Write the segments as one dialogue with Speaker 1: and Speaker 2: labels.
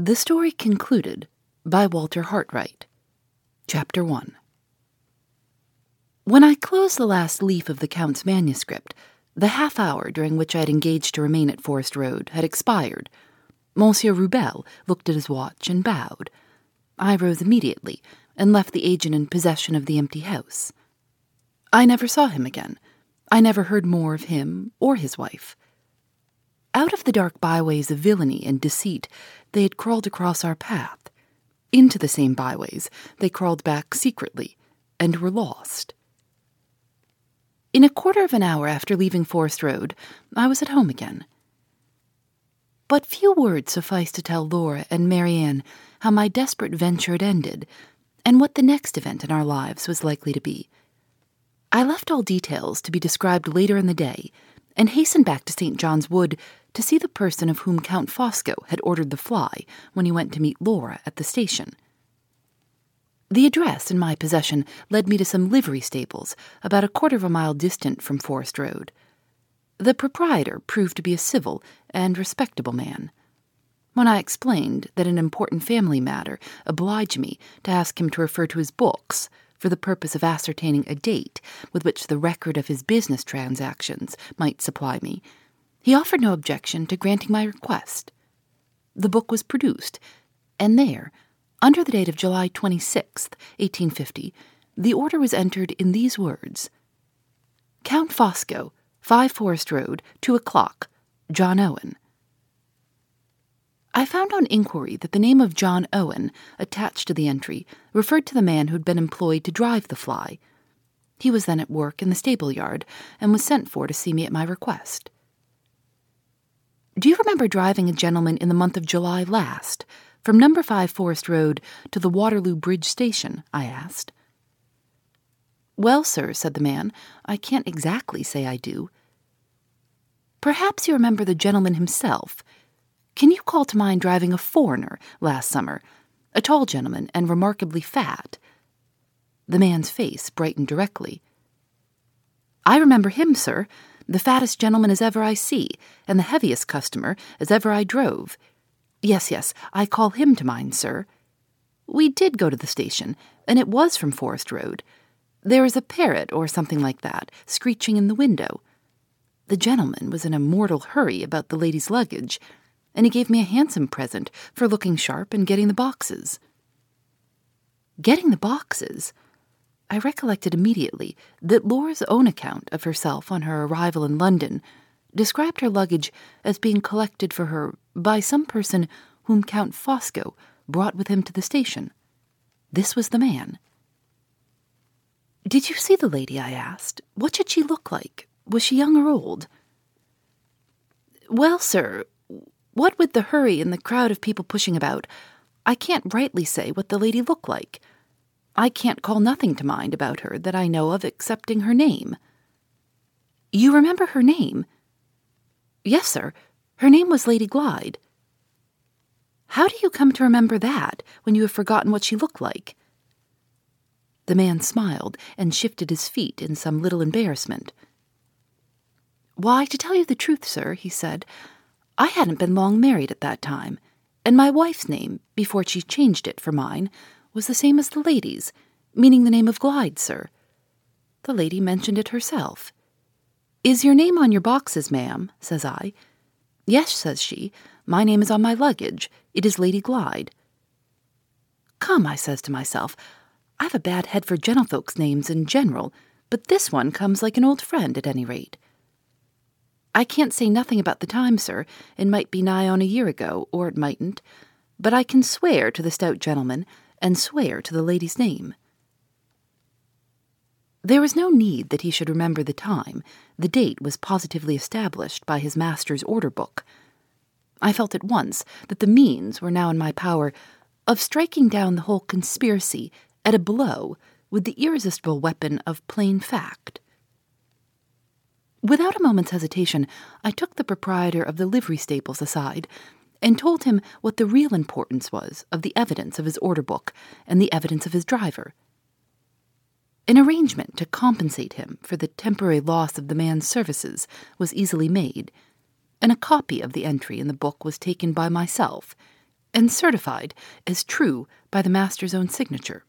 Speaker 1: The story concluded by Walter Hartright. Chapter 1 When I closed the last leaf of the Count's manuscript, the half hour during which I had engaged to remain at Forest Road had expired. Monsieur Rubelle looked at his watch and bowed. I rose immediately and left the agent in possession of the empty house. I never saw him again. I never heard more of him or his wife. Out of the dark byways of villainy and deceit, they had crawled across our path. Into the same byways, they crawled back secretly and were lost. In a quarter of an hour after leaving Forest Road, I was at home again. But few words suffice to tell Laura and Marianne how my desperate venture had ended, and what the next event in our lives was likely to be. I left all details to be described later in the day, and hastened back to St. John's Wood to see the person of whom Count Fosco had ordered the fly when he went to meet Laura at the station. The address in my possession led me to some livery stables about a quarter of a mile distant from Forest Road. The proprietor proved to be a civil and respectable man. When I explained that an important family matter obliged me to ask him to refer to his books for the purpose of ascertaining a date with which the record of his business transactions might supply me, he offered no objection to granting my request. The book was produced, and there, under the date of July 26th, 1850, the order was entered in these words Count Fosco, 5 Forest Road, 2 o'clock, John Owen. I found on inquiry that the name of John Owen, attached to the entry, referred to the man who had been employed to drive the fly. He was then at work in the stable yard and was sent for to see me at my request. Do you remember driving a gentleman in the month of July last from number 5 Forest Road to the Waterloo Bridge Station? I asked. Well, sir, said the man, I can't exactly say I do. Perhaps you remember the gentleman himself. Can you call to mind driving a foreigner last summer, a tall gentleman and remarkably fat? The man's face brightened directly. I remember him, sir the fattest gentleman as ever I see, and the heaviest customer as ever I drove. Yes, yes, I call him to mind, sir. We did go to the station, and it was from Forest Road. There is a parrot, or something like that, screeching in the window. The gentleman was in a mortal hurry about the lady's luggage, and he gave me a handsome present for looking sharp and getting the boxes. Getting the boxes? I recollected immediately that Laura's own account of herself on her arrival in London described her luggage as being collected for her by some person whom Count Fosco brought with him to the station. This was the man. Did you see the lady? I asked. What did she look like? Was she young or old? Well, sir, what with the hurry and the crowd of people pushing about, I can't rightly say what the lady looked like. I can't call nothing to mind about her that I know of excepting her name. You remember her name? Yes, sir. Her name was Lady Glyde. How do you come to remember that when you have forgotten what she looked like? The man smiled and shifted his feet in some little embarrassment. Why, to tell you the truth, sir, he said, I hadn't been long married at that time, and my wife's name, before she changed it for mine, was the same as the lady's, meaning the name of Glyde, sir. The lady mentioned it herself. Is your name on your boxes, ma'am? says I. Yes, says she. My name is on my luggage. It is Lady Glyde. Come, I says to myself, I've a bad head for gentlefolks' names in general, but this one comes like an old friend at any rate. I can't say nothing about the time, sir. It might be nigh on a year ago, or it mightn't, but I can swear to the stout gentleman and swear to the lady's name. There was no need that he should remember the time. The date was positively established by his master's order book. I felt at once that the means were now in my power of striking down the whole conspiracy at a blow with the irresistible weapon of plain fact. Without a moment's hesitation, I took the proprietor of the livery stables aside and told him what the real importance was of the evidence of his order book and the evidence of his driver. An arrangement to compensate him for the temporary loss of the man's services was easily made, and a copy of the entry in the book was taken by myself and certified as true by the master's own signature.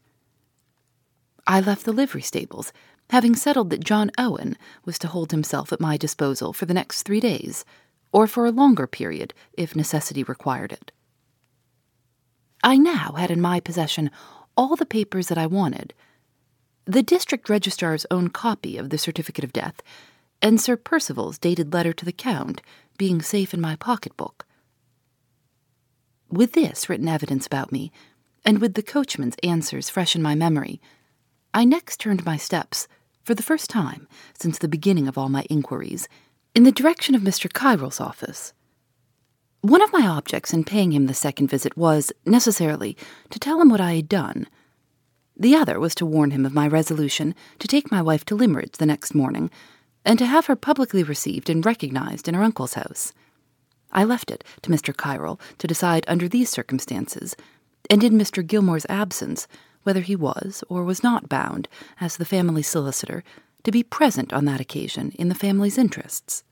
Speaker 1: I left the livery stables having settled that John Owen was to hold himself at my disposal for the next three days, or for a longer period if necessity required it. I now had in my possession all the papers that I wanted the district registrar's own copy of the certificate of death, and Sir Percival's dated letter to the Count being safe in my pocketbook. With this written evidence about me, and with the coachman's answers fresh in my memory, I next turned my steps for the first time since the beginning of all my inquiries, in the direction of Mr. Kyrle's office. One of my objects in paying him the second visit was, necessarily, to tell him what I had done. The other was to warn him of my resolution to take my wife to Limmeridge the next morning, and to have her publicly received and recognized in her uncle's house. I left it to Mr. Kyrle to decide under these circumstances, and in Mr. Gilmore's absence, whether he was or was not bound, as the family solicitor, to be present on that occasion in the family's interests.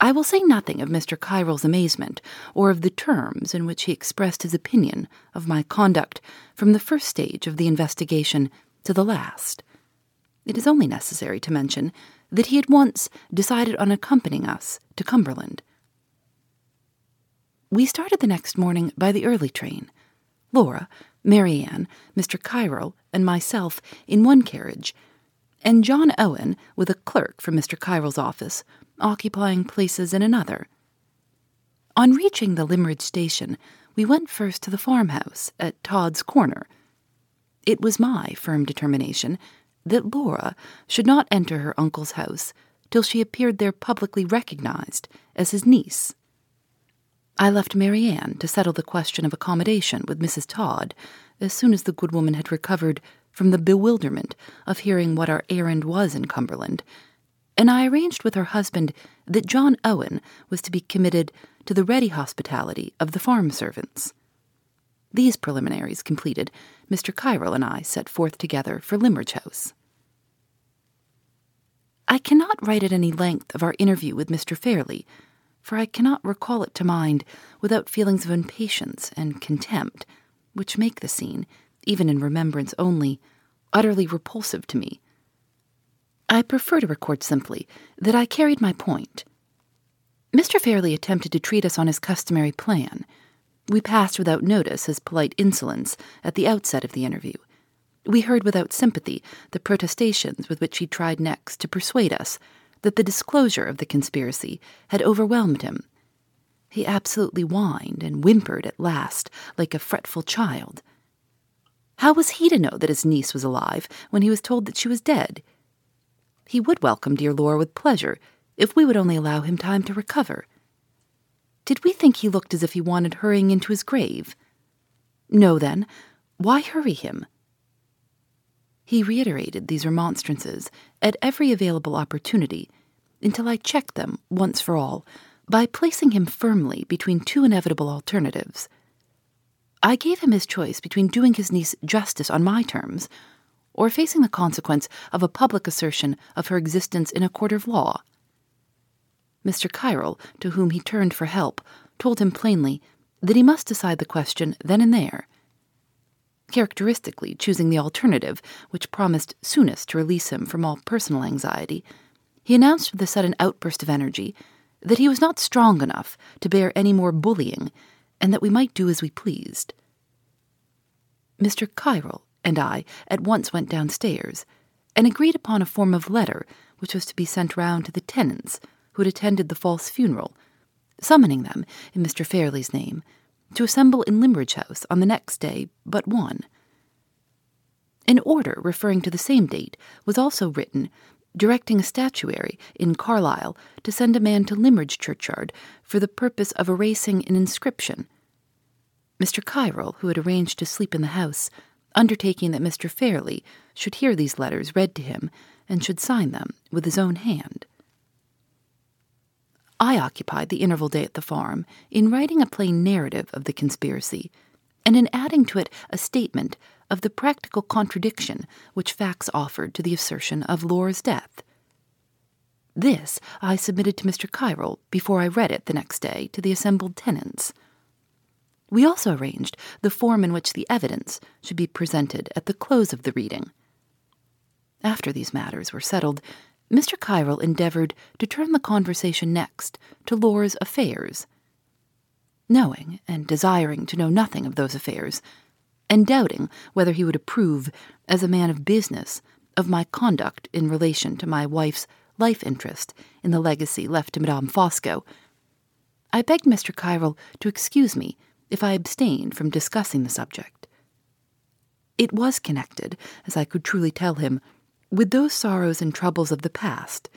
Speaker 1: I will say nothing of Mr. Kyrle's amazement, or of the terms in which he expressed his opinion of my conduct from the first stage of the investigation to the last. It is only necessary to mention that he had once decided on accompanying us to Cumberland. We started the next morning by the early train. Laura, Marianne, Mr. Kyrle, and myself in one carriage, and John Owen, with a clerk from Mr. Kyrle's office, occupying places in another. On reaching the Limmeridge station, we went first to the farmhouse at Todd's Corner. It was my firm determination that Laura should not enter her uncle's house till she appeared there publicly recognized as his niece. I left Marianne to settle the question of accommodation with Mrs. Todd as soon as the good woman had recovered from the bewilderment of hearing what our errand was in Cumberland, and I arranged with her husband that John Owen was to be committed to the ready hospitality of the farm servants. These preliminaries completed, Mr. Kyrle and I set forth together for Limmeridge House. I cannot write at any length of our interview with Mr. Fairlie for I cannot recall it to mind without feelings of impatience and contempt, which make the scene, even in remembrance only, utterly repulsive to me. I prefer to record simply that I carried my point. Mr. Fairlie attempted to treat us on his customary plan. We passed without notice his polite insolence at the outset of the interview. We heard without sympathy the protestations with which he tried next to persuade us that the disclosure of the conspiracy had overwhelmed him. He absolutely whined and whimpered at last, like a fretful child. How was he to know that his niece was alive when he was told that she was dead? He would welcome dear Laura with pleasure if we would only allow him time to recover. Did we think he looked as if he wanted hurrying into his grave? No, then, why hurry him? He reiterated these remonstrances at every available opportunity until I checked them once for all by placing him firmly between two inevitable alternatives. I gave him his choice between doing his niece justice on my terms or facing the consequence of a public assertion of her existence in a court of law. Mr. Kyrle, to whom he turned for help, told him plainly that he must decide the question then and there characteristically choosing the alternative which promised soonest to release him from all personal anxiety, he announced with a sudden outburst of energy that he was not strong enough to bear any more bullying, and that we might do as we pleased. Mr. Kyrle and I at once went downstairs, and agreed upon a form of letter which was to be sent round to the tenants who had attended the false funeral, summoning them, in Mr. Fairlie's name, to assemble in Limmeridge House on the next day but one. An order referring to the same date was also written directing a statuary in Carlisle to send a man to Limmeridge churchyard for the purpose of erasing an inscription. Mr. Kyrle, who had arranged to sleep in the house, undertaking that Mr. Fairlie should hear these letters read to him and should sign them with his own hand. I occupied the interval day at the farm in writing a plain narrative of the conspiracy, and in adding to it a statement of the practical contradiction which facts offered to the assertion of Laura's death. This I submitted to Mr. Kyrle before I read it the next day to the assembled tenants. We also arranged the form in which the evidence should be presented at the close of the reading. After these matters were settled, Mr. Kyrle endeavored to turn the conversation next to Laura's affairs. Knowing and desiring to know nothing of those affairs, and doubting whether he would approve, as a man of business, of my conduct in relation to my wife's life interest in the legacy left to Madame Fosco, I begged Mr. Kyrle to excuse me if I abstained from discussing the subject. It was connected, as I could truly tell him, with those sorrows and troubles of the past,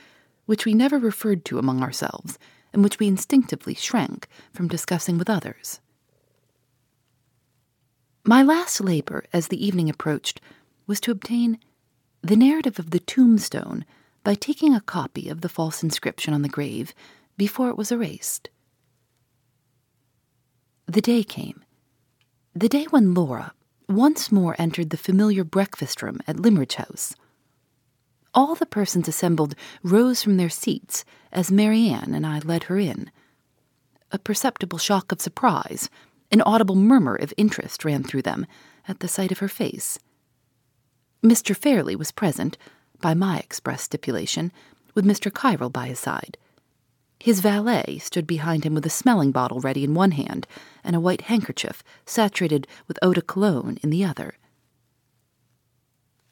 Speaker 1: which we never referred to among ourselves, and which we instinctively shrank from discussing with others. My last labor, as the evening approached, was to obtain the narrative of the tombstone by taking a copy of the false inscription on the grave before it was erased. The day came. The day when Laura once more entered the familiar breakfast room at Limmeridge House all the persons assembled rose from their seats as Marianne and I led her in. A perceptible shock of surprise, an audible murmur of interest ran through them at the sight of her face. Mr. Fairlie was present, by my express stipulation, with Mr. Kyrle by his side. His valet stood behind him with a smelling bottle ready in one hand and a white handkerchief saturated with eau de cologne in the other.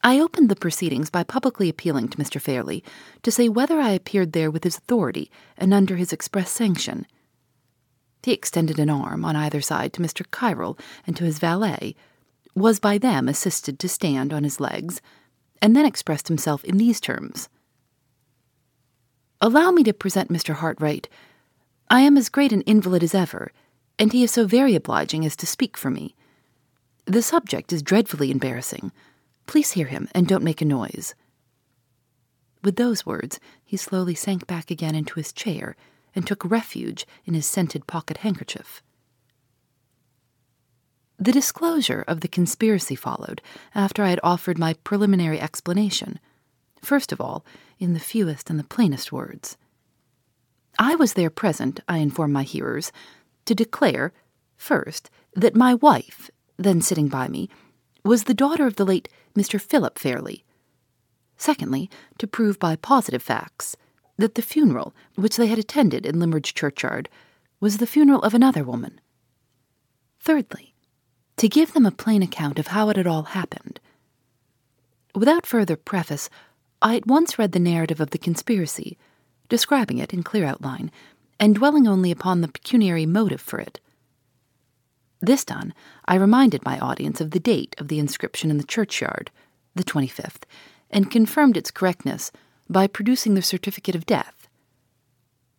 Speaker 1: I opened the proceedings by publicly appealing to Mr. Fairlie to say whether I appeared there with his authority and under his express sanction. He extended an arm on either side to Mr. Kyrle and to his valet, was by them assisted to stand on his legs, and then expressed himself in these terms Allow me to present Mr. Hartright. I am as great an invalid as ever, and he is so very obliging as to speak for me. The subject is dreadfully embarrassing Please hear him and don't make a noise. With those words, he slowly sank back again into his chair and took refuge in his scented pocket handkerchief. The disclosure of the conspiracy followed after I had offered my preliminary explanation, first of all, in the fewest and the plainest words. I was there present, I informed my hearers, to declare, first, that my wife, then sitting by me, was the daughter of the late Mr. Philip Fairlie. Secondly, to prove by positive facts that the funeral which they had attended in Limmeridge churchyard was the funeral of another woman. Thirdly, to give them a plain account of how it had all happened. Without further preface, I at once read the narrative of the conspiracy, describing it in clear outline, and dwelling only upon the pecuniary motive for it. This done, I reminded my audience of the date of the inscription in the churchyard, the 25th, and confirmed its correctness by producing the certificate of death.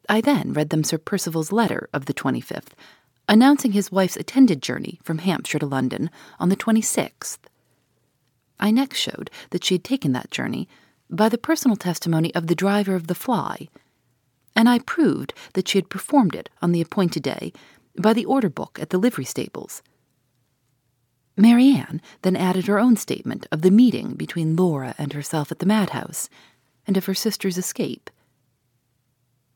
Speaker 1: I then read them Sir Percival's letter of the 25th, announcing his wife's attended journey from Hampshire to London on the 26th. I next showed that she had taken that journey by the personal testimony of the driver of the fly, and I proved that she had performed it on the appointed day by the order book at the livery stables. Marianne then added her own statement of the meeting between Laura and herself at the madhouse, and of her sister's escape.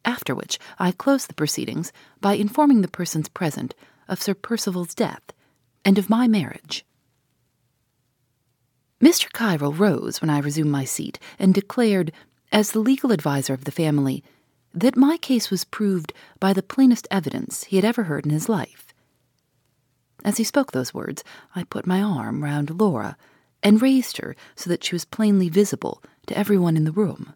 Speaker 1: After which I closed the proceedings by informing the persons present of Sir Percival's death and of my marriage. Mr. Kyrle rose when I resumed my seat and declared, as the legal adviser of the family, that my case was proved by the plainest evidence he had ever heard in his life. As he spoke those words, I put my arm round Laura and raised her so that she was plainly visible to everyone in the room.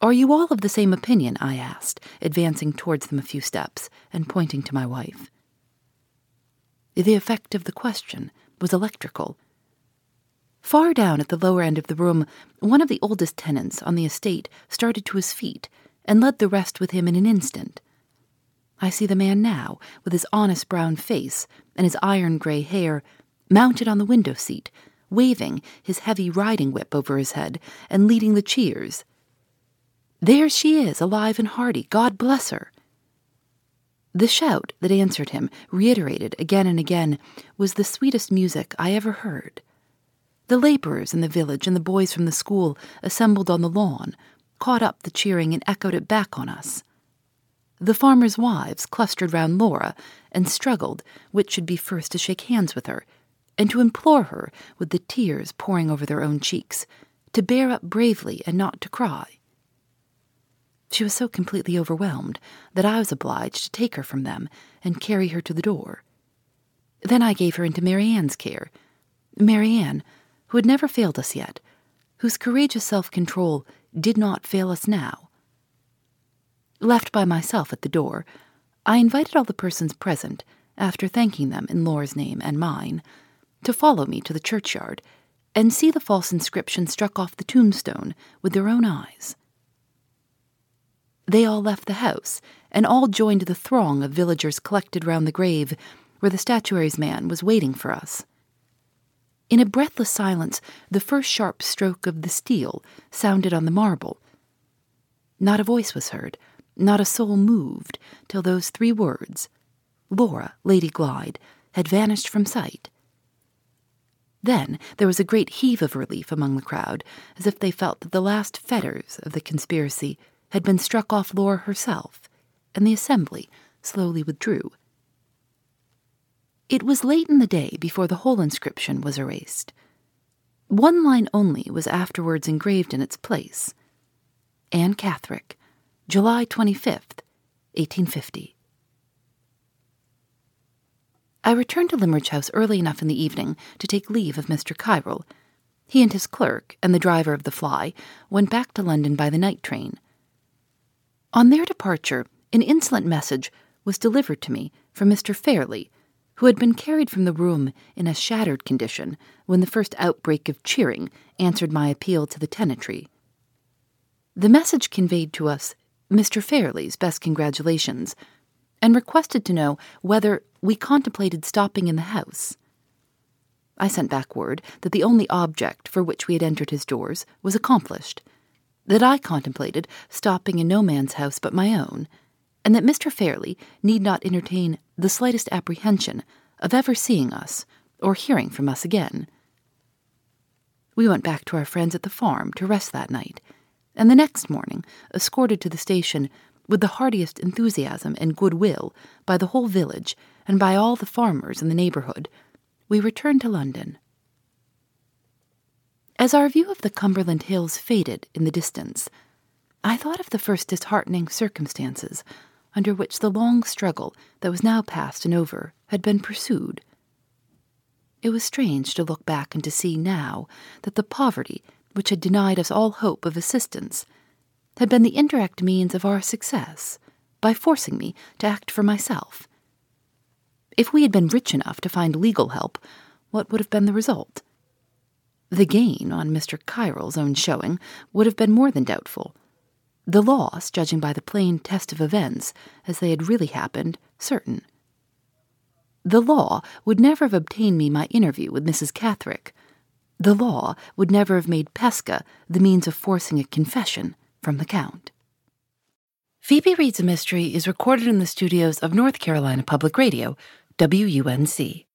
Speaker 1: Are you all of the same opinion? I asked, advancing towards them a few steps and pointing to my wife. The effect of the question was electrical. Far down at the lower end of the room, one of the oldest tenants on the estate started to his feet and led the rest with him in an instant. I see the man now, with his honest brown face and his iron gray hair, mounted on the window seat, waving his heavy riding whip over his head and leading the cheers. There she is, alive and hearty, God bless her. The shout that answered him, reiterated again and again, was the sweetest music I ever heard. The laborers in the village and the boys from the school assembled on the lawn, caught up the cheering and echoed it back on us. The farmers' wives clustered round Laura and struggled which should be first to shake hands with her, and to implore her, with the tears pouring over their own cheeks, to bear up bravely and not to cry. She was so completely overwhelmed that I was obliged to take her from them and carry her to the door. Then I gave her into Marianne's care. Marianne, who had never failed us yet, whose courageous self control did not fail us now. Left by myself at the door, I invited all the persons present, after thanking them in Laura's name and mine, to follow me to the churchyard and see the false inscription struck off the tombstone with their own eyes. They all left the house, and all joined the throng of villagers collected round the grave, where the statuary's man was waiting for us. In a breathless silence, the first sharp stroke of the steel sounded on the marble. Not a voice was heard, not a soul moved, till those three words, Laura, Lady Glyde, had vanished from sight. Then there was a great heave of relief among the crowd, as if they felt that the last fetters of the conspiracy had been struck off Laura herself, and the assembly slowly withdrew. It was late in the day before the whole inscription was erased. One line only was afterwards engraved in its place Anne Catherick, July 25th, 1850. I returned to Limmeridge House early enough in the evening to take leave of Mr. Kyrle. He and his clerk and the driver of the fly went back to London by the night train. On their departure, an insolent message was delivered to me from Mr. Fairlie, who had been carried from the room in a shattered condition when the first outbreak of cheering answered my appeal to the tenantry. The message conveyed to us Mr. Fairlie's best congratulations, and requested to know whether we contemplated stopping in the house. I sent back word that the only object for which we had entered his doors was accomplished, that I contemplated stopping in no man's house but my own, and that Mr. Fairlie need not entertain the slightest apprehension of ever seeing us or hearing from us again. We went back to our friends at the farm to rest that night, and the next morning, escorted to the station with the heartiest enthusiasm and goodwill by the whole village and by all the farmers in the neighbourhood, we returned to London. As our view of the Cumberland Hills faded in the distance, I thought of the first disheartening circumstances under which the long struggle that was now past and over had been pursued. It was strange to look back and to see now that the poverty which had denied us all hope of assistance had been the indirect means of our success by forcing me to act for myself. If we had been rich enough to find legal help, what would have been the result? The gain on Mr. Kyrle's own showing would have been more than doubtful. The loss, judging by the plain test of events as they had really happened, certain. The law would never have obtained me my interview with Mrs. Catherick. The law would never have made Pesca the means of forcing a confession from the Count. Phoebe Reads a Mystery is recorded in the studios of North Carolina Public Radio, WUNC.